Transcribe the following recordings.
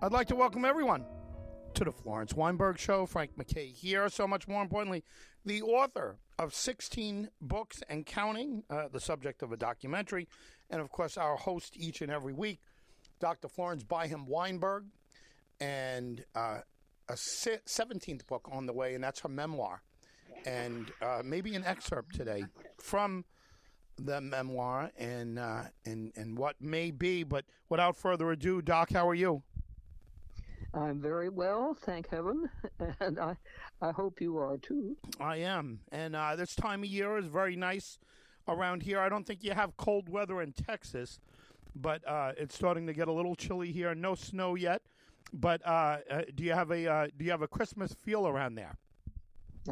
I'd like to welcome everyone to the Florence Weinberg Show. Frank MacKay here. So much more importantly, the author of 16 books and counting, uh, the subject of a documentary, and of course, our host each and every week, Dr. Florence Byham Weinberg, and uh, a 17th book on the way, and that's her memoir. And uh, maybe an excerpt today from the memoir and, uh, and, and what may be. But without further ado, Doc, how are you? I'm very well, thank heaven, and I, I hope you are too. I am, and uh, this time of year is very nice around here. I don't think you have cold weather in Texas, but uh, it's starting to get a little chilly here. No snow yet, but uh, uh do you have a uh, do you have a Christmas feel around there?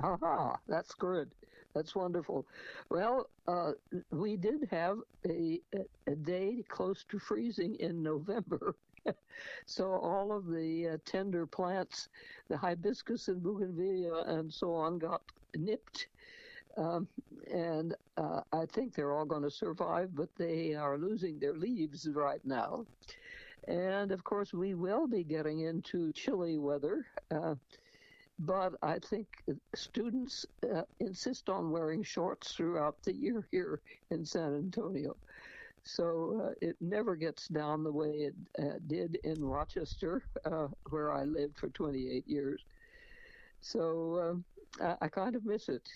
Ah, that's good. That's wonderful. Well, uh, we did have a, a day close to freezing in November. so all of the uh, tender plants, the hibiscus and bougainvillea and so on, got nipped. Um, and uh, I think they're all going to survive, but they are losing their leaves right now. And of course, we will be getting into chilly weather. Uh, but I think students uh, insist on wearing shorts throughout the year here in San Antonio. So uh, it never gets down the way it uh, did in Rochester, uh, where I lived for 28 years. So um, I, I, kind of miss it.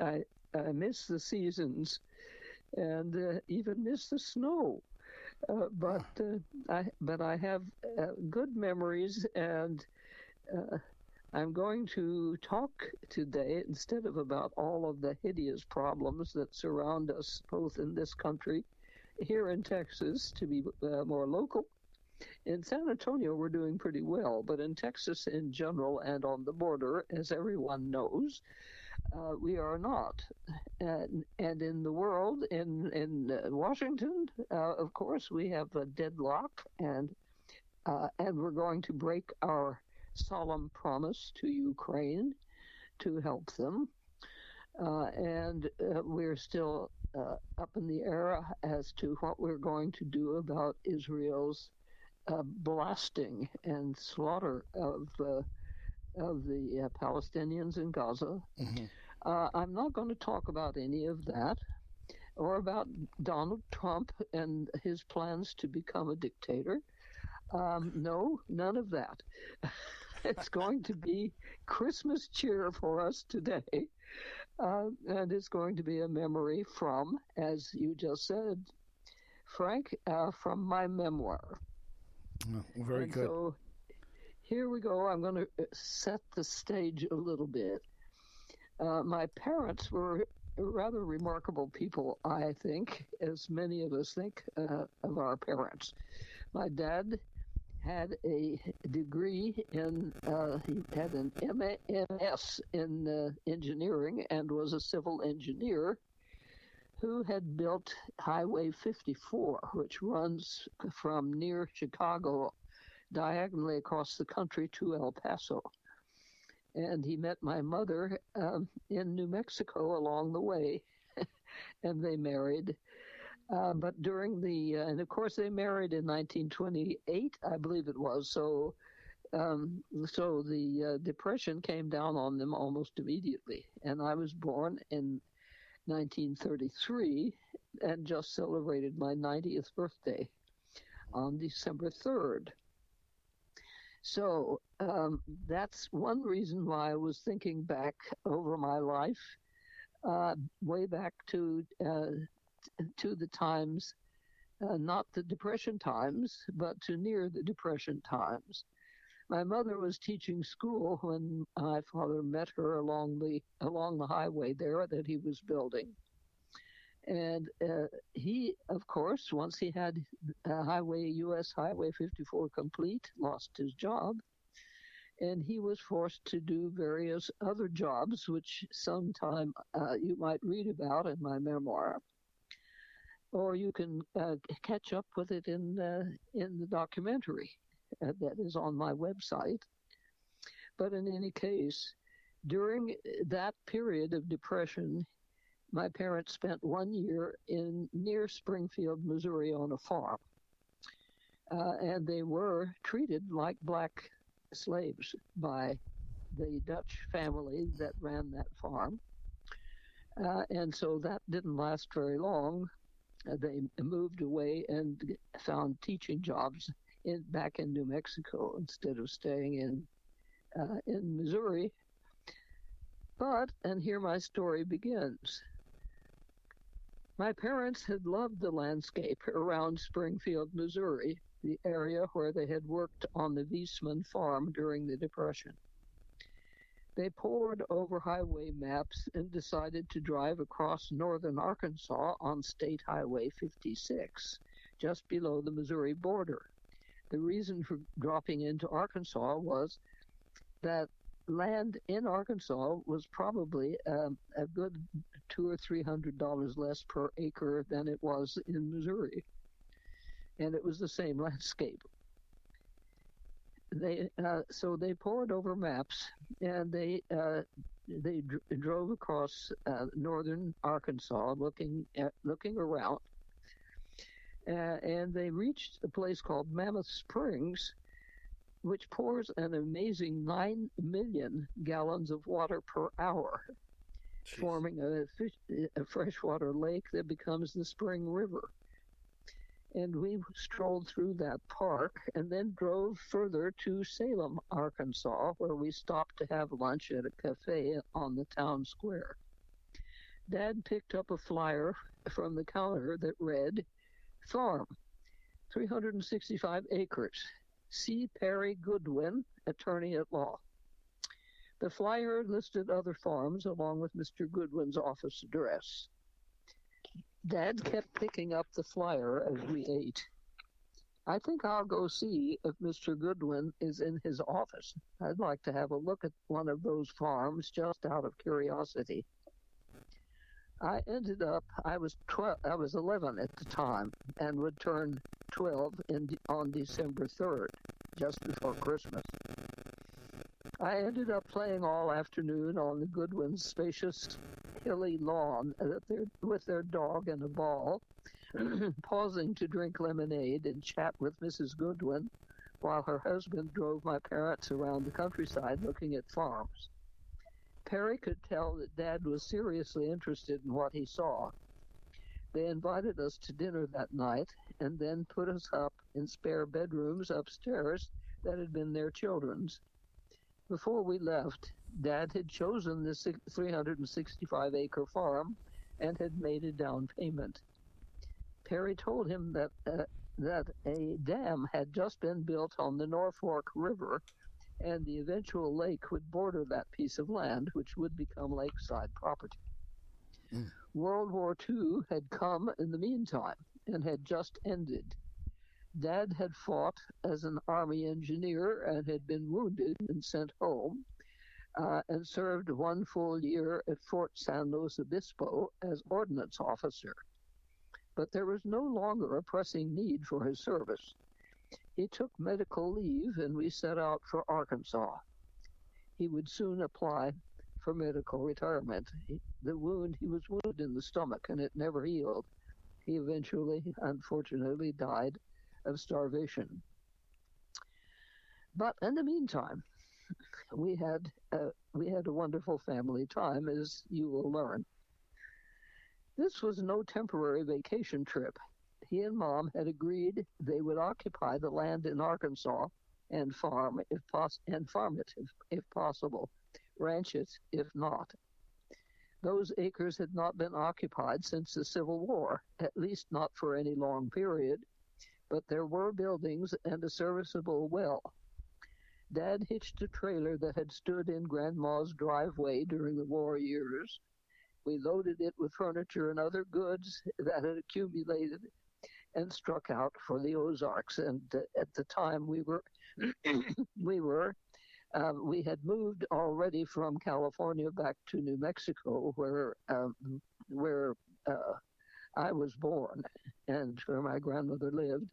I, I miss the seasons and uh, even miss the snow. Uh, but uh, I but I have good memories and I'm going to talk today instead of about all of the hideous problems that surround us both in this country here in Texas, to be uh, more local, in San Antonio, we're doing pretty well, but in Texas in general and on the border, as everyone knows, uh, we are not. And, and, in the world, in, in uh, Washington, uh, of course, we have a deadlock, and, uh, and we're going to break our solemn promise to Ukraine to help them. Uh, and uh, we're still uh, up in the air as to what we're going to do about Israel's uh, blasting and slaughter of uh, of the uh, Palestinians in Gaza. Mm-hmm. Uh, I'm not going to talk about any of that or about Donald Trump and his plans to become a dictator. Um, no, none of that. it's going to be Christmas cheer for us today. Uh, and it's going to be a memory from, as you just said, Frank, uh, from my memoir. Oh, very and good. So here we go. I'm going to uh, set the stage a little bit. Uh, my parents were rather remarkable people, I think, as many of us think uh, of our parents. My dad had a degree in, uh, he had an MS in uh, engineering and was a civil engineer who had built Highway 54, which runs from near Chicago diagonally across the country to El Paso. And he met my mother um, in New Mexico along the way, and they married. Uh, but during the, uh, and of course they married in 1928, I believe it was. So, um, so the uh, depression came down on them almost immediately. And I was born in 1933 and just celebrated my 90th birthday on December 3rd. So um, that's one reason why I was thinking back over my life, uh, way back to uh, to the times, uh, not the Depression times, but to near the Depression times. My mother was teaching school when my father met her along the along the highway there that he was building. And uh, he, of course, once he had uh, Highway U.S. Highway 54 complete, lost his job, and he was forced to do various other jobs, which sometime uh, you might read about in my memoir or you can uh, catch up with it in uh, in the documentary uh, that is on my website. But in any case, during that period of depression, my parents spent one year in near Springfield, Missouri, on a farm. uh, and they were treated like black slaves by the Dutch family that ran that farm. Uh, and so that didn't last very long. Uh, they moved away and found teaching jobs in, back in New Mexico instead of staying in uh, in Missouri. But, and here my story begins. My parents had loved the landscape around Springfield, Missouri, the area where they had worked on the Viessmann farm during the Depression. They pored over highway maps and decided to drive across northern Arkansas on State Highway 56, just below the Missouri border. The reason for dropping into Arkansas was that land in Arkansas was probably um, a good two or three hundred dollars less per acre than it was in Missouri, and it was the same landscape they uh, so they poured over maps and they uh, they dr- drove across uh, northern Arkansas, looking at, looking around, uh, and they reached a place called Mammoth Springs, which pours an amazing nine million gallons of water per hour, Jeez. forming a, fish, a freshwater lake that becomes the Spring River and we strolled through that park and then drove further to Salem, Arkansas, where we stopped to have lunch at a cafe on the town square. Dad picked up a flyer from the counter that read, Farm, 365 acres. C. Perry Goodwin, attorney at law. The flyer listed other farms along with Mr. Goodwin's office address. Dad kept picking up the flyer as we ate. I think I'll go see if Mr. Goodwin is in his office. I'd like to have a look at one of those farms just out of curiosity. I ended up I was 12 I was 11 at the time and would turn 12 in, on December 3rd just before Christmas. I ended up playing all afternoon on the Goodwin's spacious hilly lawn uh, with their dog and a ball, pausing to drink lemonade and chat with Mrs. Goodwin while her husband drove my parents around the countryside looking at farms. Perry could tell that Dad was seriously interested in what he saw. They invited us to dinner that night and then put us up in spare bedrooms upstairs that had been their children's. Before we left, Dad had chosen this 365 acre farm and had made a down payment. Perry told him that uh, that a dam had just been built on the Norfork River, and the eventual lake would border that piece of land, which would become lakeside property. Mm. World War II had come in the meantime and had just ended. Dad had fought as an Army engineer and had been wounded and sent home uh, and served one full year at Fort San Luis Obispo as ordnance officer. But there was no longer a pressing need for his service. He took medical leave and we set out for Arkansas. He would soon apply for medical retirement. He, the wound, he was wounded in the stomach and it never healed. He eventually, unfortunately, died of starvation. But in the meantime, we had uh, we had a wonderful family time, as you will learn. This was no temporary vacation trip. He and Mom had agreed they would occupy the land in Arkansas and farm if pos- and farm it if, if possible, ranch it if not. Those acres had not been occupied since the Civil War, at least not for any long period, but there were buildings and a serviceable well Dad hitched a trailer that had stood in Grandma's driveway during the war years. We loaded it with furniture and other goods that had accumulated and struck out for the Ozarks. And at the time, we were we were uh, we had moved already from California back to New Mexico, where um, where uh, I was born and where my grandmother lived,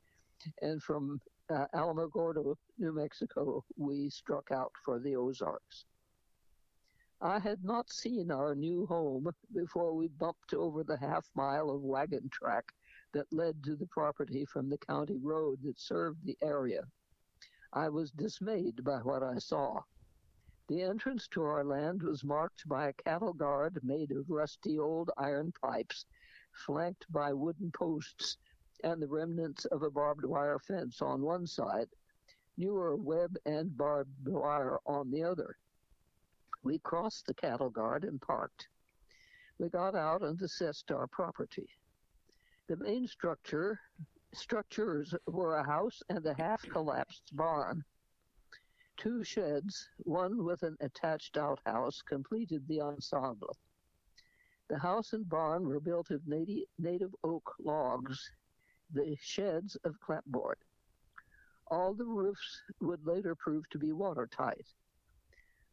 and from uh, Alamogordo, New Mexico, we struck out for the Ozarks. I had not seen our new home before we bumped over the half mile of wagon track that led to the property from the county road that served the area. I was dismayed by what I saw. The entrance to our land was marked by a cattle guard made of rusty old iron pipes, flanked by wooden posts and the remnants of a barbed wire fence on one side, newer web and barbed wire on the other. We crossed the cattle guard and parked. We got out and assessed our property. The main structure structures were a house and a half collapsed barn. Two sheds, one with an attached outhouse, completed the ensemble. The house and barn were built of native, native oak logs, the sheds of clapboard. All the roofs would later prove to be watertight.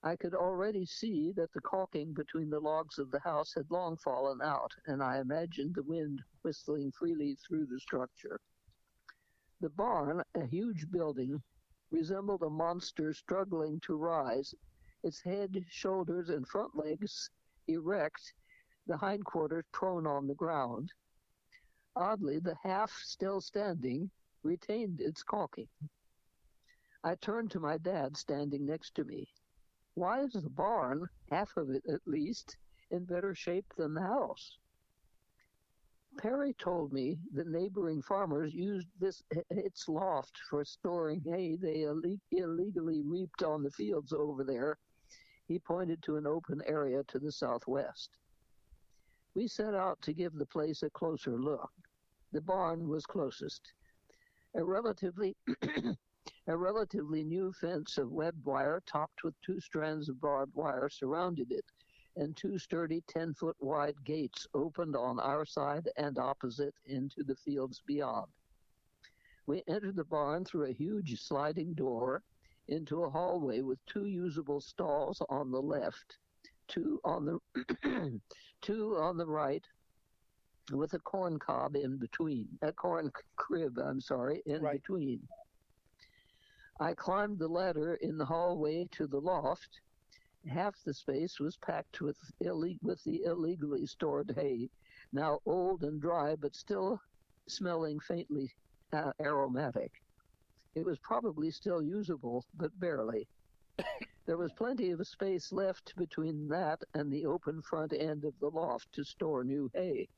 I could already see that the caulking between the logs of the house had long fallen out, and I imagined the wind whistling freely through the structure. The barn, a huge building, resembled a monster struggling to rise, its head, shoulders, and front legs erect, the hindquarters prone on the ground. Oddly, the half still standing retained its caulking. I turned to my dad standing next to me. Why is the barn, half of it at least, in better shape than the house? Perry told me the neighboring farmers used this its loft for storing hay they Ill- illegally reaped on the fields over there. He pointed to an open area to the southwest. We set out to give the place a closer look. The barn was closest. A relatively A relatively new fence of webbed wire topped with two strands of barbed wire surrounded it, and two sturdy 10 foot wide gates opened on our side and opposite into the fields beyond. We entered the barn through a huge sliding door into a hallway with two usable stalls on the left, two on the two on the right, with a corn cob in between, a corn crib, I'm sorry, in Right. between. I climbed the ladder in the hallway to the loft. Half the space was packed with, with the illegally stored hay, now old and dry, but still smelling faintly uh, aromatic. It was probably still usable, but barely. There was plenty of space left between that and the open front end of the loft to store new hay.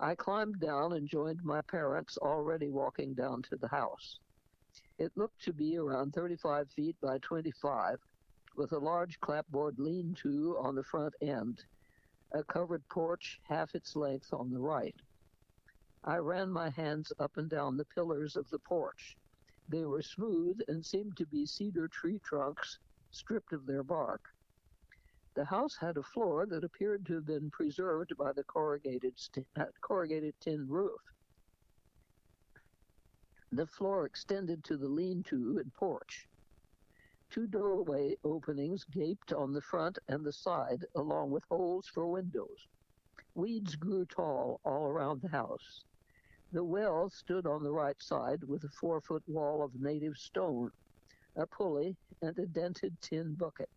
I climbed down and joined my parents already walking down to the house. It looked to be around 35 feet by 25, with a large clapboard lean to on the front end, a covered porch half its length on the right. I ran my hands up and down the pillars of the porch. They were smooth and seemed to be cedar tree trunks stripped of their bark. The house had a floor that appeared to have been preserved by the corrugated, st- uh, corrugated tin roof. The floor extended to the lean-to and porch. Two doorway openings gaped on the front and the side, along with holes for windows. Weeds grew tall all around the house. The well stood on the right side with a four-foot wall of native stone, a pulley, and a dented tin bucket.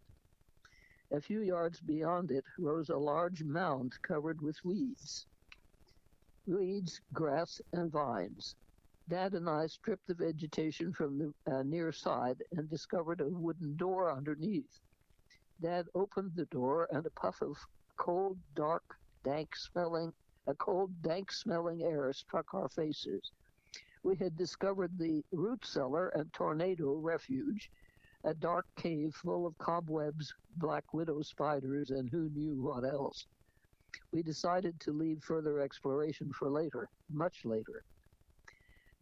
A few yards beyond it rose a large mound covered with weeds. Weeds, grass, and vines. Dad and I stripped the vegetation from the uh, near side and discovered a wooden door underneath. Dad opened the door and a puff of cold, dark, dank smelling, a cold, dank smelling air struck our faces. We had discovered the root cellar and tornado refuge, a dark cave full of cobwebs, black widow spiders, and who knew what else. We decided to leave further exploration for later, much later.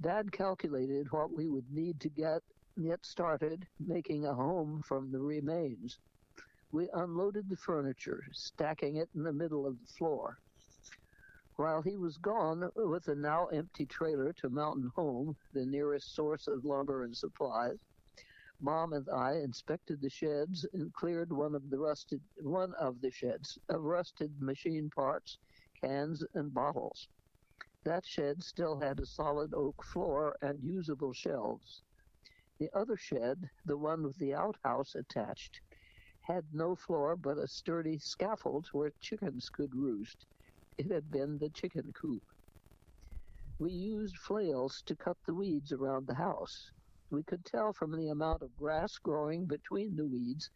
Dad calculated what we would need to get get started making a home from the remains. We unloaded the furniture, stacking it in the middle of the floor. While he was gone with the now empty trailer to Mountain Home, the nearest source of lumber and supplies, Mom and I inspected the sheds and cleared one of the rusted one of the sheds of rusted machine parts, cans, and bottles. That shed still had a solid oak floor and usable shelves. The other shed, the one with the outhouse attached, had no floor but a sturdy scaffold where chickens could roost. It had been the chicken coop. We used flails to cut the weeds around the house. We could tell from the amount of grass growing between the weeds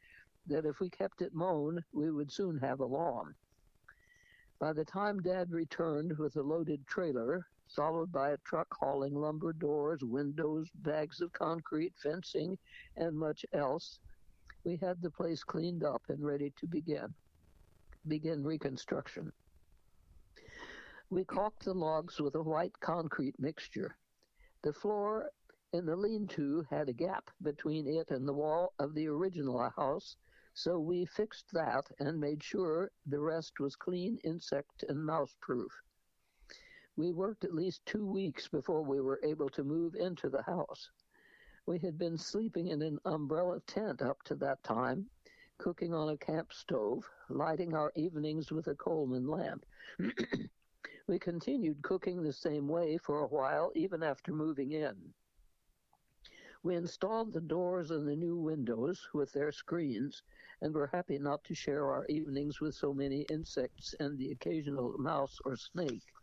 that if we kept it mown, we would soon have a lawn. By the time Dad returned with a loaded trailer, followed by a truck hauling lumber, doors, windows, bags of concrete, fencing, and much else, we had the place cleaned up and ready to begin begin reconstruction. We caulked the logs with a white concrete mixture. The floor in the lean-to had a gap between it and the wall of the original house, so we fixed that and made sure the rest was clean, insect, and mouse-proof. We worked at least two weeks before we were able to move into the house. We had been sleeping in an umbrella tent up to that time, cooking on a camp stove, lighting our evenings with a Coleman lamp. we continued cooking the same way for a while, even after moving in. We installed the doors and the new windows with their screens and were happy not to share our evenings with so many insects and the occasional mouse or snake.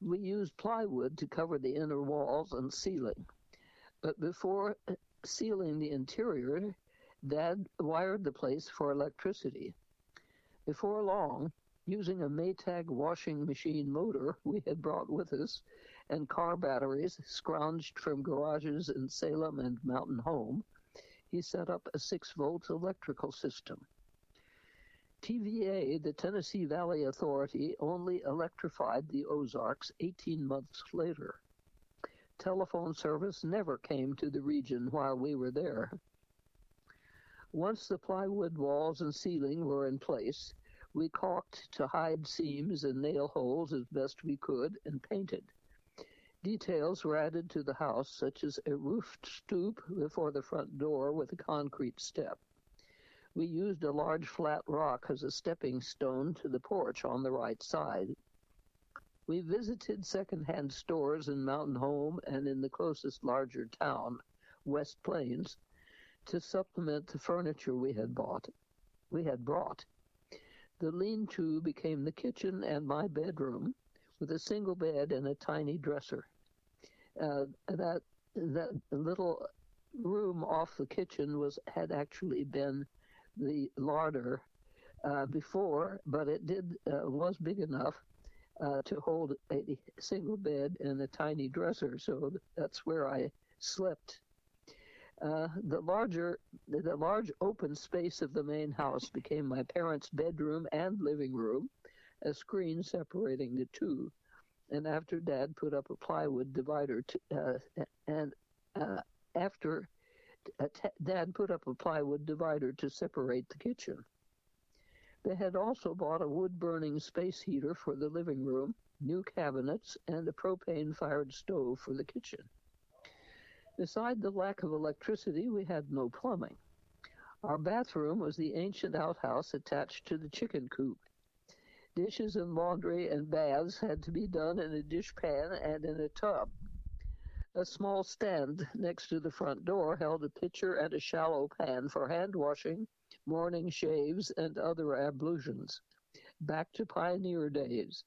We used plywood to cover the inner walls and ceiling. But before sealing the interior, Dad wired the place for electricity. Before long, using a Maytag washing machine motor we had brought with us and car batteries scrounged from garages in Salem and Mountain Home, he set up a 6 volt electrical system. TVA, the Tennessee Valley Authority, only electrified the Ozarks 18 months later. Telephone service never came to the region while we were there. Once the plywood walls and ceiling were in place, we caulked to hide seams and nail holes as best we could and painted. Details were added to the house, such as a roofed stoop before the front door with a concrete step. We used a large flat rock as a stepping stone to the porch on the right side. We visited second-hand stores in Mountain Home and in the closest larger town, West Plains, to supplement the furniture we had bought. We had brought. The lean-to became the kitchen and my bedroom, with a single bed and a tiny dresser. Uh, that that little room off the kitchen was had actually been the larder uh, before, but it did uh, was big enough uh, to hold a single bed and a tiny dresser. So that's where I slept uh, the larger, the large open space of the main house became my parents' bedroom and living room, a screen separating the two. And after Dad put up a plywood divider, uh, and uh, after uh, t- Dad put up a plywood divider to separate the kitchen. They had also bought a wood burning space heater for the living room, new cabinets, and a propane fired stove for the kitchen. Beside the lack of electricity, we had no plumbing. Our bathroom was the ancient outhouse attached to the chicken coop. Dishes and laundry and baths had to be done in a dishpan and in a tub. A small stand next to the front door held a pitcher and a shallow pan for hand washing, morning shaves, and other ablutions. Back to pioneer days.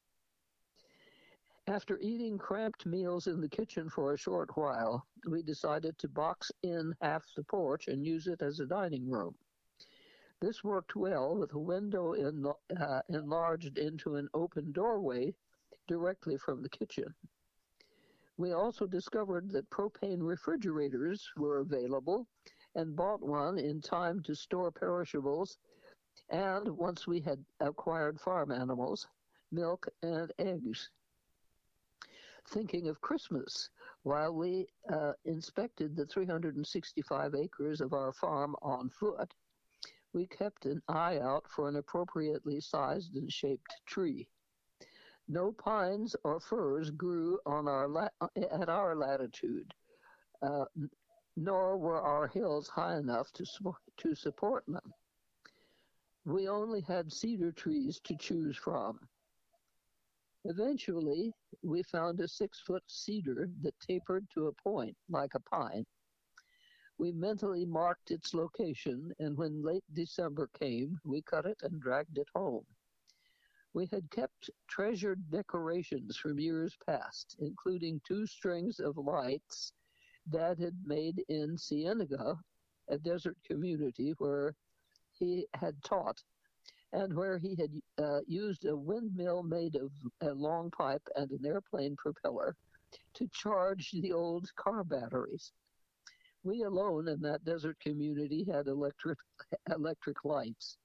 After eating cramped meals in the kitchen for a short while, we decided to box in half the porch and use it as a dining room. This worked well with a window in, uh, enlarged into an open doorway directly from the kitchen. We also discovered that propane refrigerators were available and bought one in time to store perishables and once we had acquired farm animals, milk and eggs thinking of Christmas while we uh, inspected the 365 acres of our farm on foot. We kept an eye out for an appropriately sized and shaped tree. No pines or firs grew on our la- at our latitude, uh, nor were our hills high enough to, su- to support them. We only had cedar trees to choose from. Eventually, we found a six foot cedar that tapered to a point like a pine. We mentally marked its location, and when late December came, we cut it and dragged it home. We had kept treasured decorations from years past, including two strings of lights Dad had made in Cienega, a desert community where he had taught and where he had uh, used a windmill made of a long pipe and an airplane propeller to charge the old car batteries. We alone in that desert community had electric electric lights.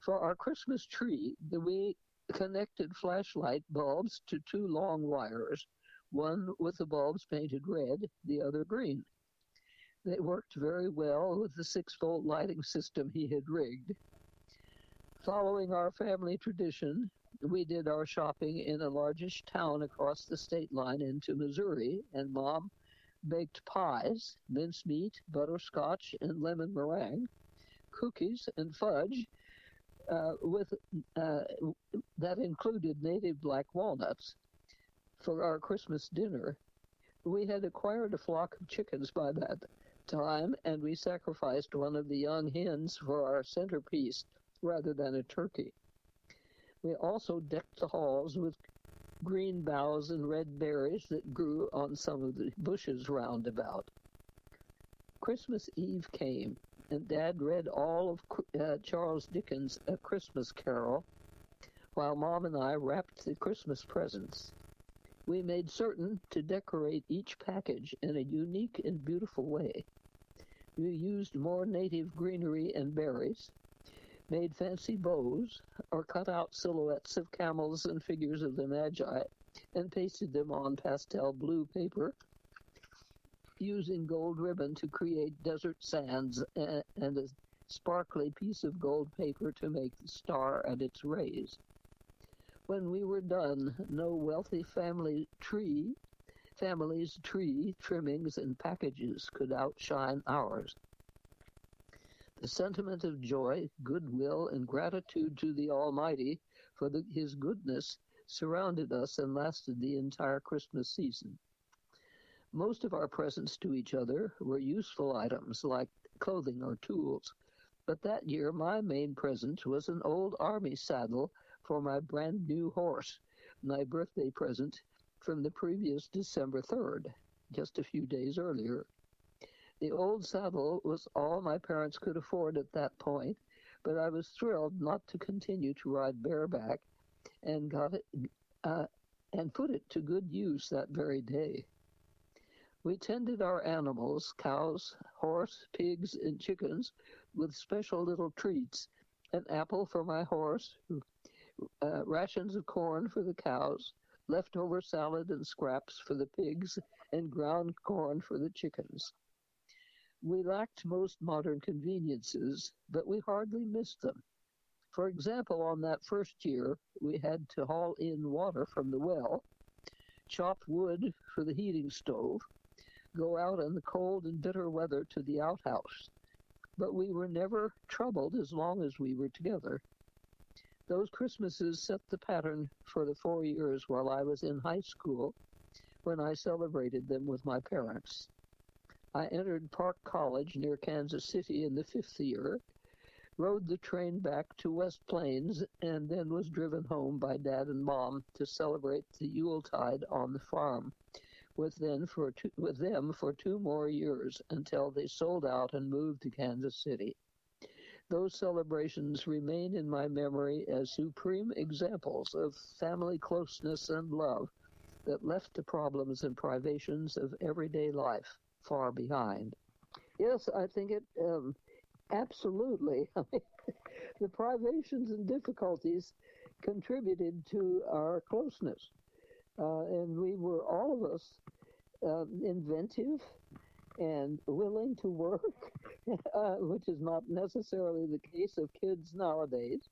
For our Christmas tree, we connected flashlight bulbs to two long wires, one with the bulbs painted red, the other green. They worked very well with the six volt lighting system he had rigged. Following our family tradition, we did our shopping in a largish town across the state line into Missouri, and Mom baked pies, mincemeat, butterscotch, and lemon meringue, cookies and fudge, uh, with uh, that included native black walnuts for our Christmas dinner. We had acquired a flock of chickens by that time, and we sacrificed one of the young hens for our centerpiece rather than a turkey. We also decked the halls with green boughs and red berries that grew on some of the bushes round about. Christmas Eve came, and Dad read all of uh, Charles Dickens' A Christmas Carol, while Mom and I wrapped the Christmas presents. We made certain to decorate each package in a unique and beautiful way. We used more native greenery and berries, made fancy bows, or cut out silhouettes of camels and figures of the Magi, and pasted them on pastel blue paper, using gold ribbon to create desert sands and a sparkly piece of gold paper to make the star and its rays. When we were done, no wealthy family tree, family's tree trimmings and packages could outshine ours. The sentiment of joy, goodwill, and gratitude to the Almighty for the, His goodness surrounded us and lasted the entire Christmas season. Most of our presents to each other were useful items like clothing or tools, but that year my main present was an old army saddle for my brand new horse, my birthday present from the previous December 3rd, just a few days earlier. The old saddle was all my parents could afford at that point, but I was thrilled not to continue to ride bareback and got it uh, and put it to good use that very day. We tended our animals, cows, horse, pigs, and chickens, with special little treats an apple for my horse, uh, rations of corn for the cows, leftover salad and scraps for the pigs, and ground corn for the chickens. We lacked most modern conveniences, but we hardly missed them. For example, on that first year, we had to haul in water from the well, chop wood for the heating stove, go out in the cold and bitter weather to the outhouse. But we were never troubled as long as we were together. Those Christmases set the pattern for the four years while I was in high school when I celebrated them with my parents. I entered Park College near Kansas City in the fifth year, rode the train back to West Plains, and then was driven home by Dad and Mom to celebrate the Yuletide on the farm with, them for two, with them for two more years until they sold out and moved to Kansas City. Those celebrations remain in my memory as supreme examples of family closeness and love that left the problems and privations of everyday life far behind. Yes, I think it um, absolutely. the privations and difficulties contributed to our closeness. Uh, and we were all of us uh, inventive and willing to work, uh, which is not necessarily the case of kids nowadays.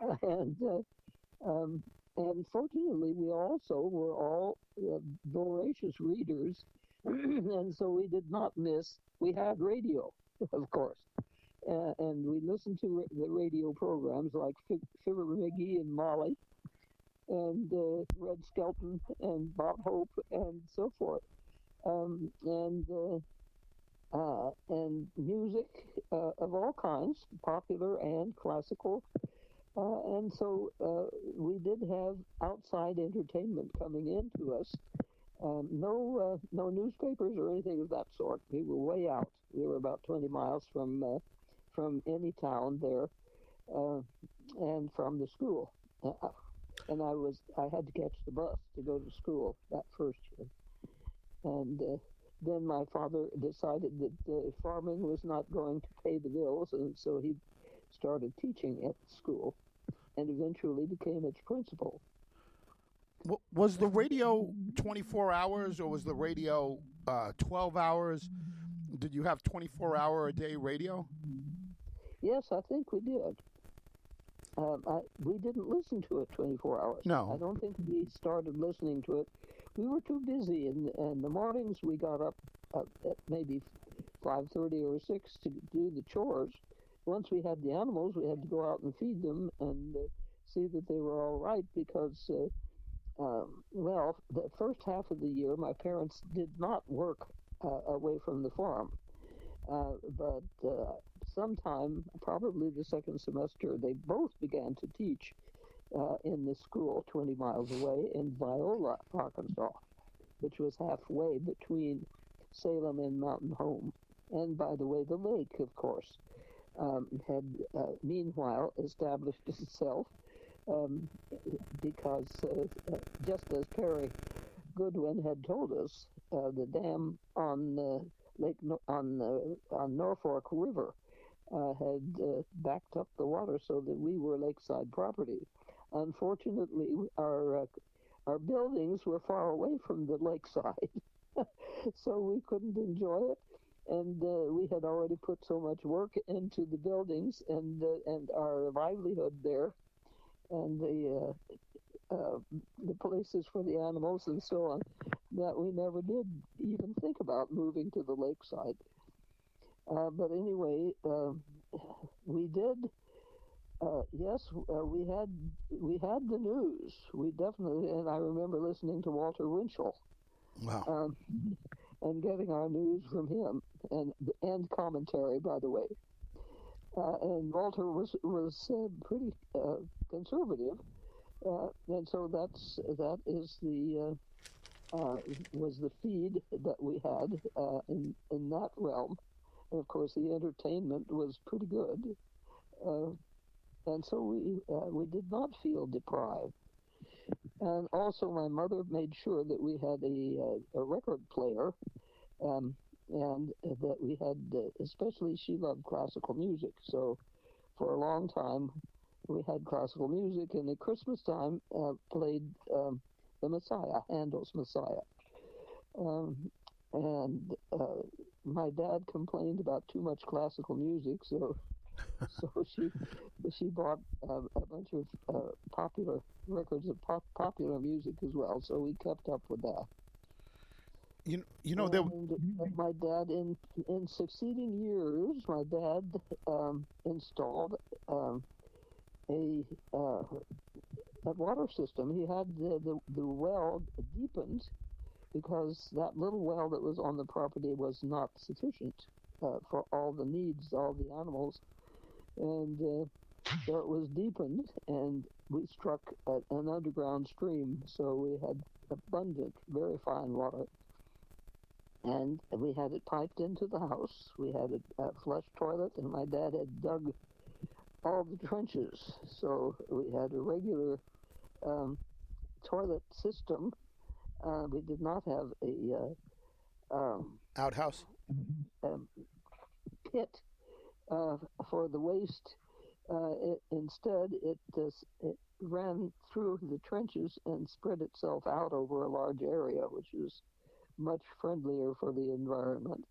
and uh, um, and fortunately, we also were all uh, voracious readers and so we did not miss. We had radio, of course, uh, and we listened to the radio programs like Fibber McGee and Molly, and uh, Red Skelton and Bob Hope and so forth, um, and uh, uh and music uh, of all kinds, popular and classical. Uh, and so we did have outside entertainment coming into us. Um, no, uh, no newspapers or anything of that sort. We were way out. We were about 20 miles from uh, from any town there, uh, and from the school. Uh, and I was I had to catch the bus to go to school that first year, and then my father decided that farming was not going to pay the bills, and so he started teaching at the school and eventually became its principal. Was the radio 24 hours or was the radio uh, 12 hours? Did you have 24 hour a day radio? Yes, I think we did. Um, I, we didn't listen to it 24 hours. No. I don't think we started listening to it. We were too busy, and in the mornings we got up uh, at maybe 5.30 or 6 to do the chores once we had the animals, we had to go out and feed them and uh, see that they were all right because, uh, uh, well, the first half of the year, my parents did not work uh, away from the farm. Uh, but uh, sometime, probably the second semester, they both began to teach in the school 20 miles away in Viola, Arkansas, which was halfway between Salem and Mountain Home. And by the way, the lake, of course um, had uh, meanwhile established itself um, because uh, uh, just as Perry Goodwin had told us, uh, the dam on Lake no- on on Norfork River had backed up the water so that we were lakeside property. Unfortunately, our our buildings were far away from the lakeside, so we couldn't enjoy it and uh, we had already put so much work into the buildings and uh, and our livelihood there, and the uh, uh, the places for the animals and so on, that we never did even think about moving to the lakeside. Uh, but anyway, um, we did. Uh, yes, we had we had the news. We definitely, and I remember listening to Walter Winchell. Wow. Um, and getting our news from him and and commentary, by the way. Uh, and Walter was was uh, pretty uh, conservative, uh, and so that's that is the uh, uh, was the feed that we had in in that realm. And of course, the entertainment was pretty good, and so we we did not feel deprived. And also, my mother made sure that we had a, a record player, um, and that we had, uh, especially she loved classical music. So, for a long time, we had classical music, and at Christmas time, uh, played um, the Messiah, Handel's Messiah. Um, and uh, my dad complained about too much classical music, so so she she bought uh, a bunch of uh, popular records of pop, popular music as well. So we kept up with that. You you know there. My dad in in succeeding years, my dad um, installed um, a uh, a water system. He had the, the the well deepened because that little well that was on the property was not sufficient uh, for all the needs, all the animals and uh, so it was deepened, and we struck an underground stream, so we had abundant, very fine water. And we had it piped into the house. We had a, a flush toilet, and my dad had dug all the trenches, so we had a regular um, toilet system. Uh, we did not have a uh, um, outhouse um, pit uh, for the waste. Uh, it, instead, it, it ran through the trenches and spread itself out over a large area, which is much friendlier for the environment.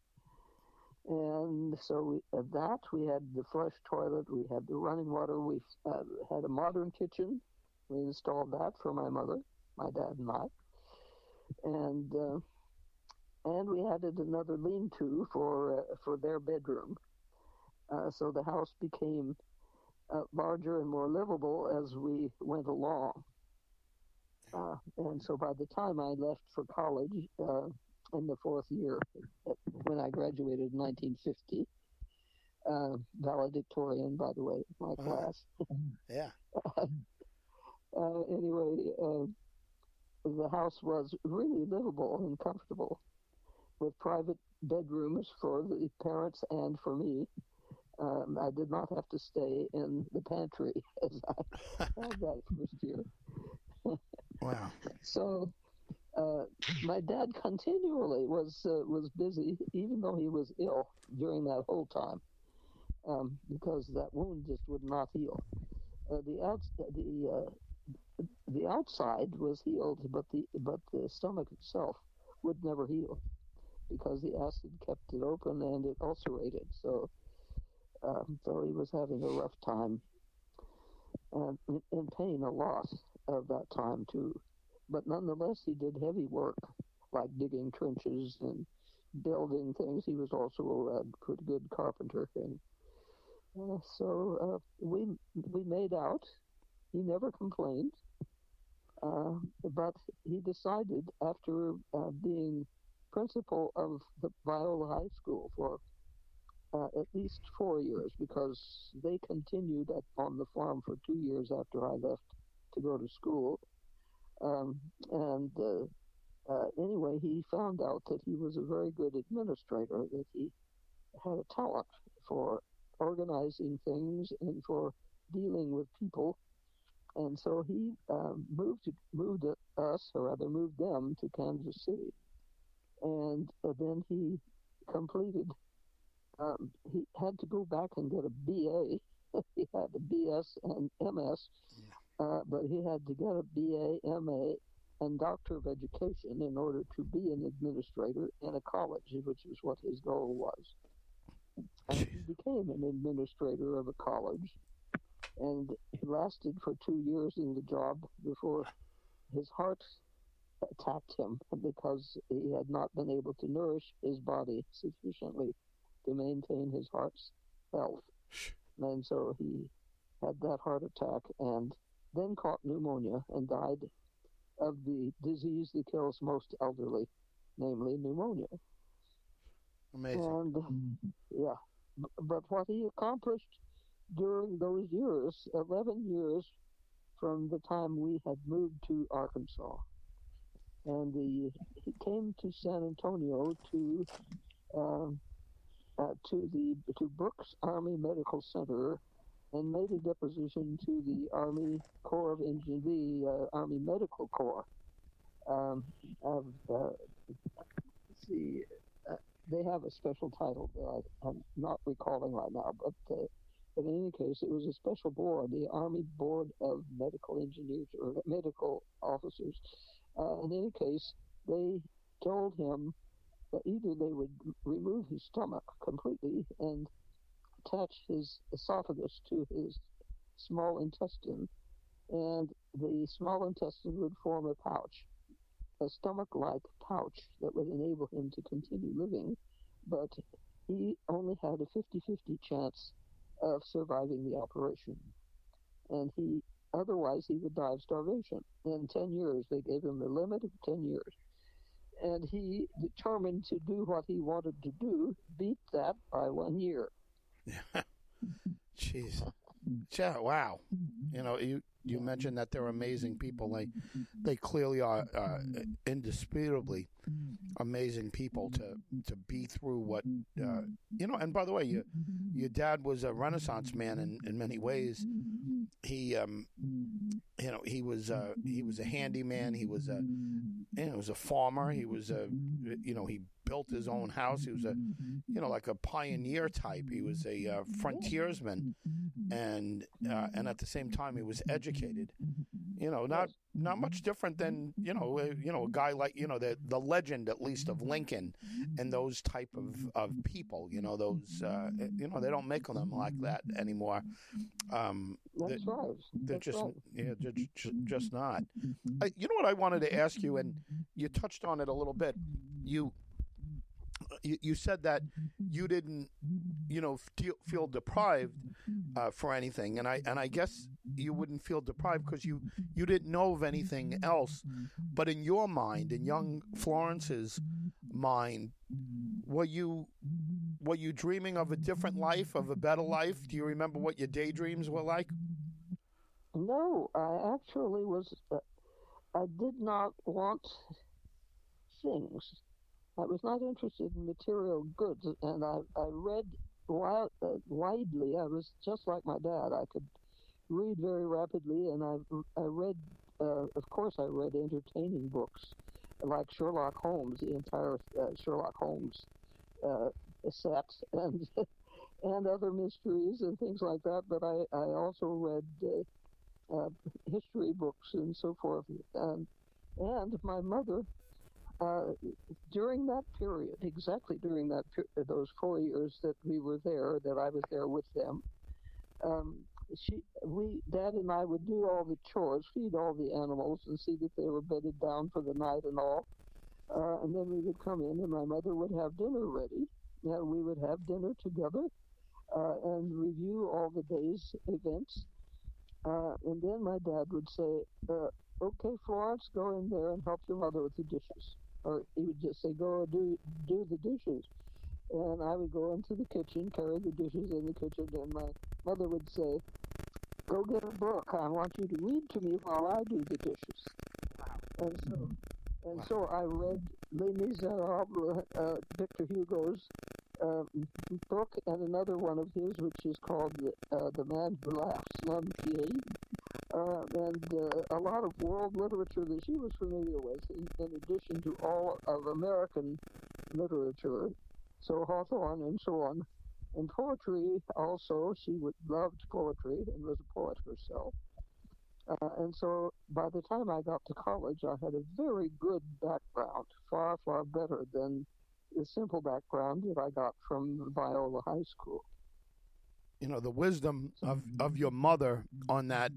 And so we, at that, we had the flush toilet, we had the running water, we uh, had a modern kitchen. We installed that for my mother, my dad, and I. And uh, and we added another lean-to for uh, for their bedroom. Uh, so the house became uh, larger and more livable as we went along. Uh, and so by the time I left for college uh, in the fourth year, when I graduated in 1950, uh, valedictorian, by the way, my Uh-huh. class. Yeah. uh, anyway, uh, the house was really livable and comfortable, with private bedrooms for the parents and for me. Um, I did not have to stay in the pantry as I had that first year. Wow. So uh, my dad continually was uh, was busy, even though he was ill during that whole time, um, because that wound just would not heal. Uh, the out the uh, the outside was healed, but the but the stomach itself would never heal because the acid kept it open and it ulcerated. So um, so he was having a rough time and in, in pain a lot of that time too. But nonetheless, he did heavy work like digging trenches and building things. He was also a pretty good carpenter. And uh, so uh, we we made out. He never complained. Uh, but he decided after uh, being principal of the Viola High School for uh, at least four years, because they continued at, on the farm for two years after I left to go to school. Um, and uh, uh, anyway, he found out that he was a very good administrator, that he had a talent for organizing things and for dealing with people. And so he um, moved moved us, or rather moved them, to Kansas City. And uh, then he completed. Um, he had to go back and get a BA. he had a BS and MS, uh, but he had to get a BA, MA, and Doctor of Education in order to be an administrator in a college, which is what his goal was. And he became an administrator of a college, and he lasted for two years in the job before his heart attacked him because he had not been able to nourish his body sufficiently to maintain his heart's health. And so he had that heart attack and then caught pneumonia and died of the disease that kills most elderly, namely pneumonia. Amazing. And yeah, but what he accomplished during those years, 11 years from the time we had moved to Arkansas, and the, he came to San Antonio to um, uh, to the to Brooks Army Medical Center and made a deposition to the Army Corps of Engineers, the uh, Army Medical Corps. Um, of uh, see, uh, they have a special title that I, I'm not recalling right now, but uh, but in any case, it was a special board, the Army Board of Medical Engineers or Medical Officers. Uh, in any case, they told him that either they would remove his stomach completely and attach his esophagus to his small intestine, and the small intestine would form a pouch, a stomach like pouch that would enable him to continue living. But he only had a 50 50 chance of surviving the operation. And he, otherwise, he would die of starvation. In 10 years, they gave him a limit of 10 years. And he determined to do what he wanted to do, beat that by one year. Jeez. Yeah, wow. You know, you you mentioned that they're amazing people. They they clearly are uh, indisputably amazing people to to be through what uh, you know. And by the way, you, your dad was a Renaissance man in, in many ways. He um you know he was uh, he was a handyman. He was a you know, he was a farmer. He was a you know he built his own house. He was a you know like a pioneer type. He was a uh, frontiersman, and uh, and at the same time he was educated. You know, not not much different than you know uh, you know a guy like you know the the legend at least of Lincoln and those type of of people. You know those uh, you know they don't make them like that anymore. Um, That's they- right. they're That's just right. yeah, ju- ju- just not. I, you know what I wanted to ask you, and you touched on it a little bit. You you, you said that you didn't, you know, feel, feel deprived uh, for anything, and I and I guess you wouldn't feel deprived because you you didn't know of anything else. But in your mind, in young Florence's mind, were you were you dreaming of a different life, of a better life? Do you remember what your daydreams were like? No, I actually was. Uh, I did not want things. I was not interested in material goods, and I, I read wild, uh, widely. I was just like my dad. I could read very rapidly, and I, I read, uh, of course, I read entertaining books like Sherlock Holmes, the entire uh, Sherlock Holmes uh, set, and and other mysteries and things like that. But I, I also read uh, uh, history books and so forth. And, and my mother during that period, exactly during that those four years that we were there, that I was there with them, um, she, we, Dad and I would do all the chores, feed all the animals, and see that they were bedded down for the night and all. Uh, and then we would come in, and my mother would have dinner ready. Yeah, we would have dinner together uh, and review all the day's events. Uh, and then my dad would say, uh, "Okay, Florence, go in there and help your mother with the dishes." Or he would just say, "Go do do the dishes," and I would go into the kitchen, carry the dishes in the kitchen, and my mother would say, "Go get a book. I want you to read to me while I do the dishes." And so, and wow. so I read Les Miserables, uh, Victor Hugo's uh, book, and another one of his, which is called uh, "The Man Who Laughs," L'Homme uh, and uh, a lot of world literature that she was familiar with, in, in, addition to all of American literature, so Hawthorne and so on. And poetry also, she would, loved poetry and was a poet herself. Uh, and so by the time I got to college, I had a very good background, far, far better than the simple background that I got from Viola High School you know the wisdom of, of your mother on that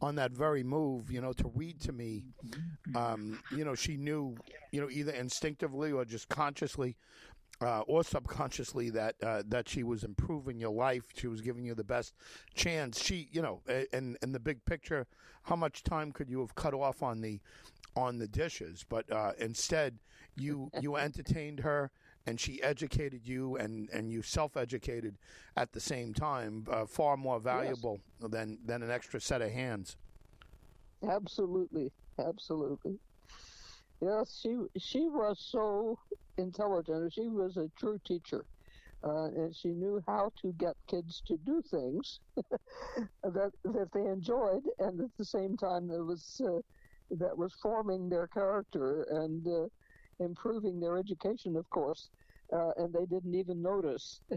on that very move you know to read to me um, you know she knew you know either instinctively or just consciously uh, or subconsciously that uh, that she was improving your life. She was giving you the best chance. She you know in in the big picture how much time could you have cut off on the on the dishes? But uh, instead you you entertained her and she educated you and, and you self educated at the same time, uh, far more valuable yes. than, than an extra set of hands. Absolutely, absolutely. Yes, she she was so intelligent. She was a true teacher, uh, and she knew how to get kids to do things that that they enjoyed, and at the same time that was uh, that was forming their character and uh, improving their education, of course, uh, and they didn't even notice.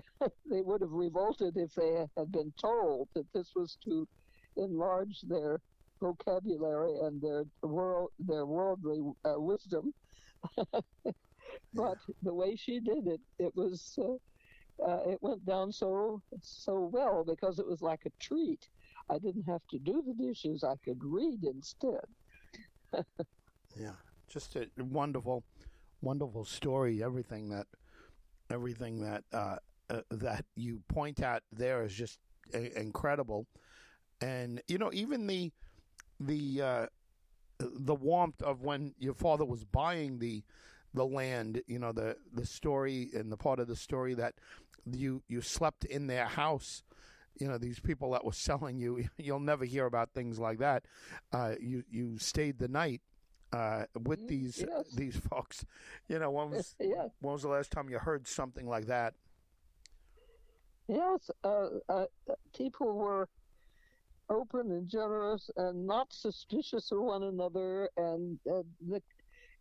they would have revolted if they had been told that this was to enlarge their vocabulary and their world, their worldly uh, wisdom. but the way she did it, it was. Uh, uh, it went down so so well because it was like a treat. I didn't have to do the dishes; I could read instead. yeah, just a wonderful, wonderful story. Everything that everything that uh, uh, that you point out there is just a- incredible, and you know even the the uh, the warmth of when your father was buying the the land. You know the the story and the part of the story that you you slept in their house you know these people that were selling you you'll never hear about things like that uh, you you stayed the night uh, with mm, these yes. these folks. You know, when was yes. when was the last time you heard something like that? Yes, uh, uh, people were open and generous and not suspicious of one another, and uh, the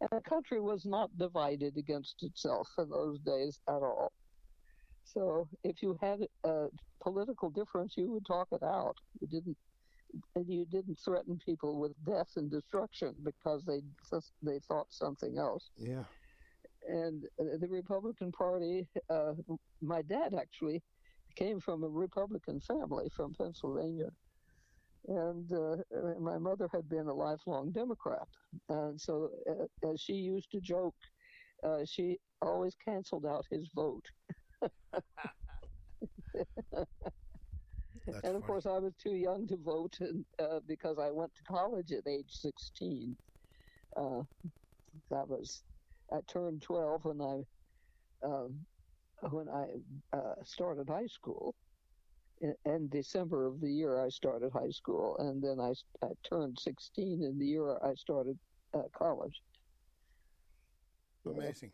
and the country was not divided against itself in those days at all. So if you had a political difference, you would talk it out. You didn't you didn't threaten people with death and destruction because they they thought something else. Yeah. And the Republican Party, uh, my dad actually came from a Republican family from Pennsylvania, and uh, my mother had been a lifelong Democrat. And so, uh, as she used to joke, uh, she always canceled out his vote. And of funny. course, I was too young to vote uh, because I went to college at age 16. Uh, that was, I turned 12 when I um, when I uh, started high school. In, in December of the year I started high school, and then I, I turned 16 in the year I started uh, college. Amazing.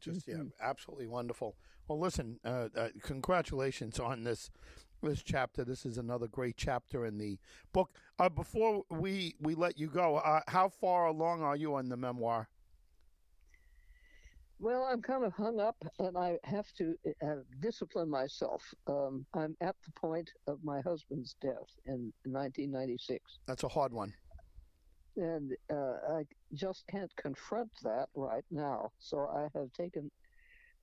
Just Mm-hmm. yeah, absolutely wonderful. Well, listen, uh, uh, congratulations on this this chapter. This is another great chapter in the book. Uh, before we we let you go, uh, how far along are you on the memoir? Well, I'm kind of hung up, and I have to uh, discipline myself. Um, I'm at the point of my husband's death in 1996, That's a hard one. and uh, I just can't confront that right now. So I have taken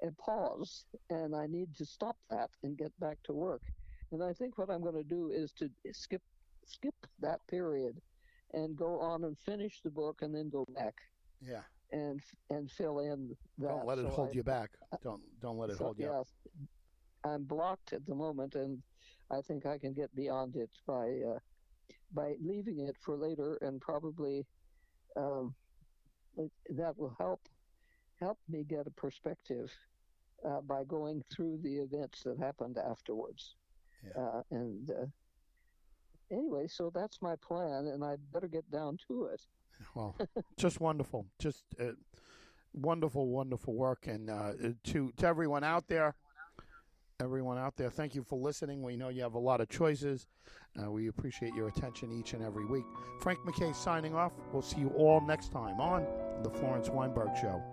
a pause, and I need to stop that and get back to work. And I think what I'm going to do is to skip skip that period and go on and finish the book, and then go back Yeah. and and fill in that. Don't let it So hold I- you back. Don't don't let it so, hold you. up. yes, I'm blocked at the moment, and I think I can get beyond it by uh, by leaving it for later, and probably um, that will help help me get a perspective uh, by going through the events that happened afterwards. Yeah. Uh, and uh, anyway, so that's my plan, and I better get down to it. Well, just wonderful. Just uh, wonderful, wonderful work. And uh, to to everyone out there, everyone out there, thank you for listening. We know you have a lot of choices. Uh, we appreciate your attention each and every week. Frank MacKay signing off. We'll see you all next time on the Florence Weinberg Show.